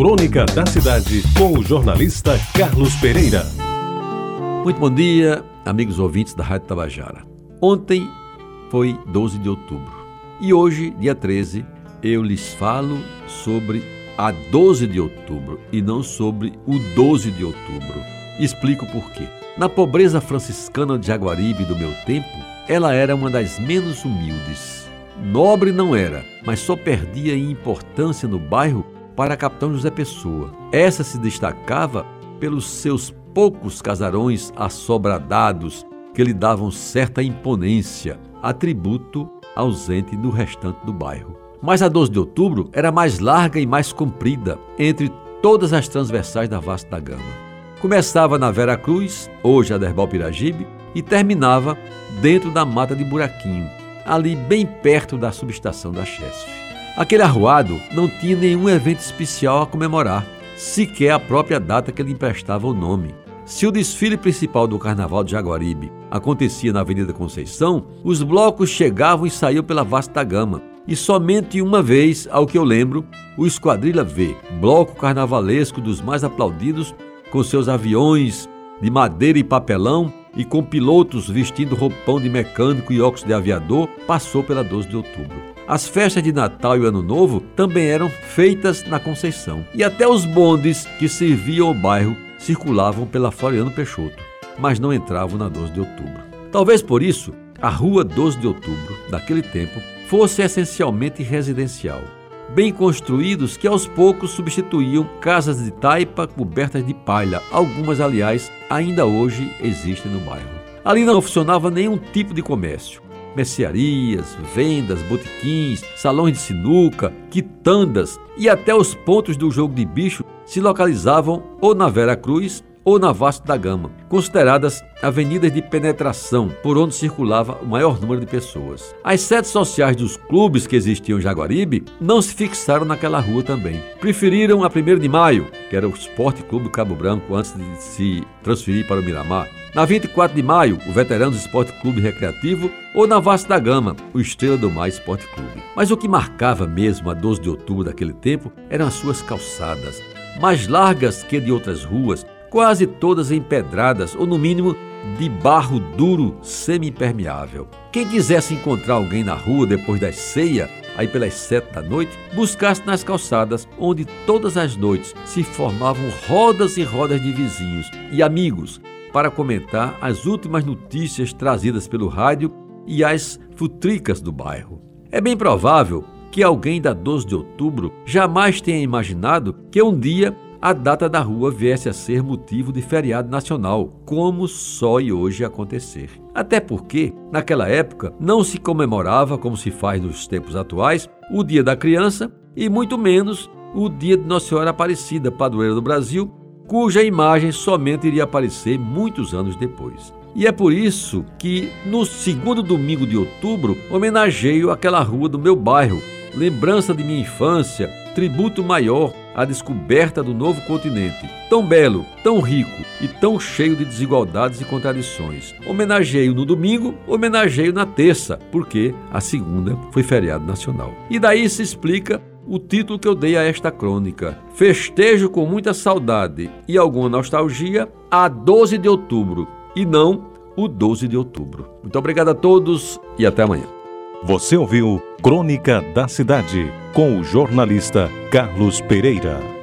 Crônica da Cidade, com o jornalista Carlos Pereira. Muito bom dia, amigos ouvintes da Rádio Tabajara. Ontem foi 12 de outubro e hoje, dia 13, eu lhes falo sobre a 12 de outubro e não sobre o 12 de outubro. Explico por quê. Na pobreza franciscana de Jaguaribe do meu tempo, ela era uma das menos humildes. Nobre não era, mas só perdia em importância no bairro para Capitão José Pessoa. Essa se destacava pelos seus poucos casarões assobradados que lhe davam certa imponência, atributo ausente no restante do bairro. Mas a 12 de outubro era mais larga e mais comprida entre todas as transversais da Vasta Gama. Começava na Vera Cruz, hoje Aderbal Piragibe, e terminava dentro da Mata de Buraquinho, ali bem perto da subestação da Chesf. Aquele arruado não tinha nenhum evento especial a comemorar, sequer a própria data que lhe emprestava o nome. Se o desfile principal do Carnaval de Jaguaribe acontecia na Avenida Conceição, os blocos chegavam e saíam pela vasta gama. E somente uma vez, ao que eu lembro, o Esquadrilha V, bloco carnavalesco dos mais aplaudidos, com seus aviões de madeira e papelão, e com pilotos vestindo roupão de mecânico e óculos de aviador, passou pela 12 de outubro. As festas de Natal e Ano Novo também eram feitas na Conceição, e até os bondes que serviam o bairro circulavam pela Floriano Peixoto, mas não entravam na 12 de outubro. Talvez por isso, a rua 12 de outubro, daquele tempo, fosse essencialmente residencial bem construídos que aos poucos substituíam casas de taipa cobertas de palha. Algumas, aliás, ainda hoje existem no bairro. Ali não funcionava nenhum tipo de comércio. Mercearias, vendas, botequins, salões de sinuca, quitandas e até os pontos do jogo de bicho se localizavam ou na Vera Cruz ou na Vasco da Gama, consideradas avenidas de penetração por onde circulava o maior número de pessoas. As sedes sociais dos clubes que existiam em Jaguaribe não se fixaram naquela rua também. Preferiram a 1 de maio, que era o Esporte Clube Cabo Branco antes de se transferir para o Miramar. Na 24 de maio, o Veteranos Esporte Clube Recreativo ou na Vasco da Gama, o Estrela do Mar Esporte Clube. Mas o que marcava mesmo a 12 de outubro daquele tempo eram as suas calçadas, mais largas que de outras ruas, quase todas empedradas ou, no mínimo, de barro duro semi-impermeável. Quem quisesse encontrar alguém na rua depois da ceia, aí pelas sete da noite, buscasse nas calçadas, onde todas as noites se formavam rodas e rodas de vizinhos e amigos para comentar as últimas notícias trazidas pelo rádio e as futricas do bairro. É bem provável que alguém da 12 de outubro jamais tenha imaginado que um dia a data da rua viesse a ser motivo de feriado nacional, como só e hoje acontecer. Até porque, naquela época, não se comemorava, como se faz nos tempos atuais, o Dia da Criança e muito menos o Dia de Nossa Senhora Aparecida, padroeira do Brasil, cuja imagem somente iria aparecer muitos anos depois. E é por isso que, no segundo domingo de outubro, homenageio aquela rua do meu bairro, lembrança de minha infância, tributo maior à descoberta do novo continente, tão belo, tão rico e tão cheio de desigualdades e contradições. Homenageio no domingo, homenageio na terça, porque a segunda foi feriado nacional. E daí se explica o título que eu dei a esta crônica. Festejo com muita saudade e alguma nostalgia a 12 de outubro e não o 12 de outubro. Muito obrigado a todos e até amanhã. Você ouviu Crônica da Cidade com o jornalista Carlos Pereira.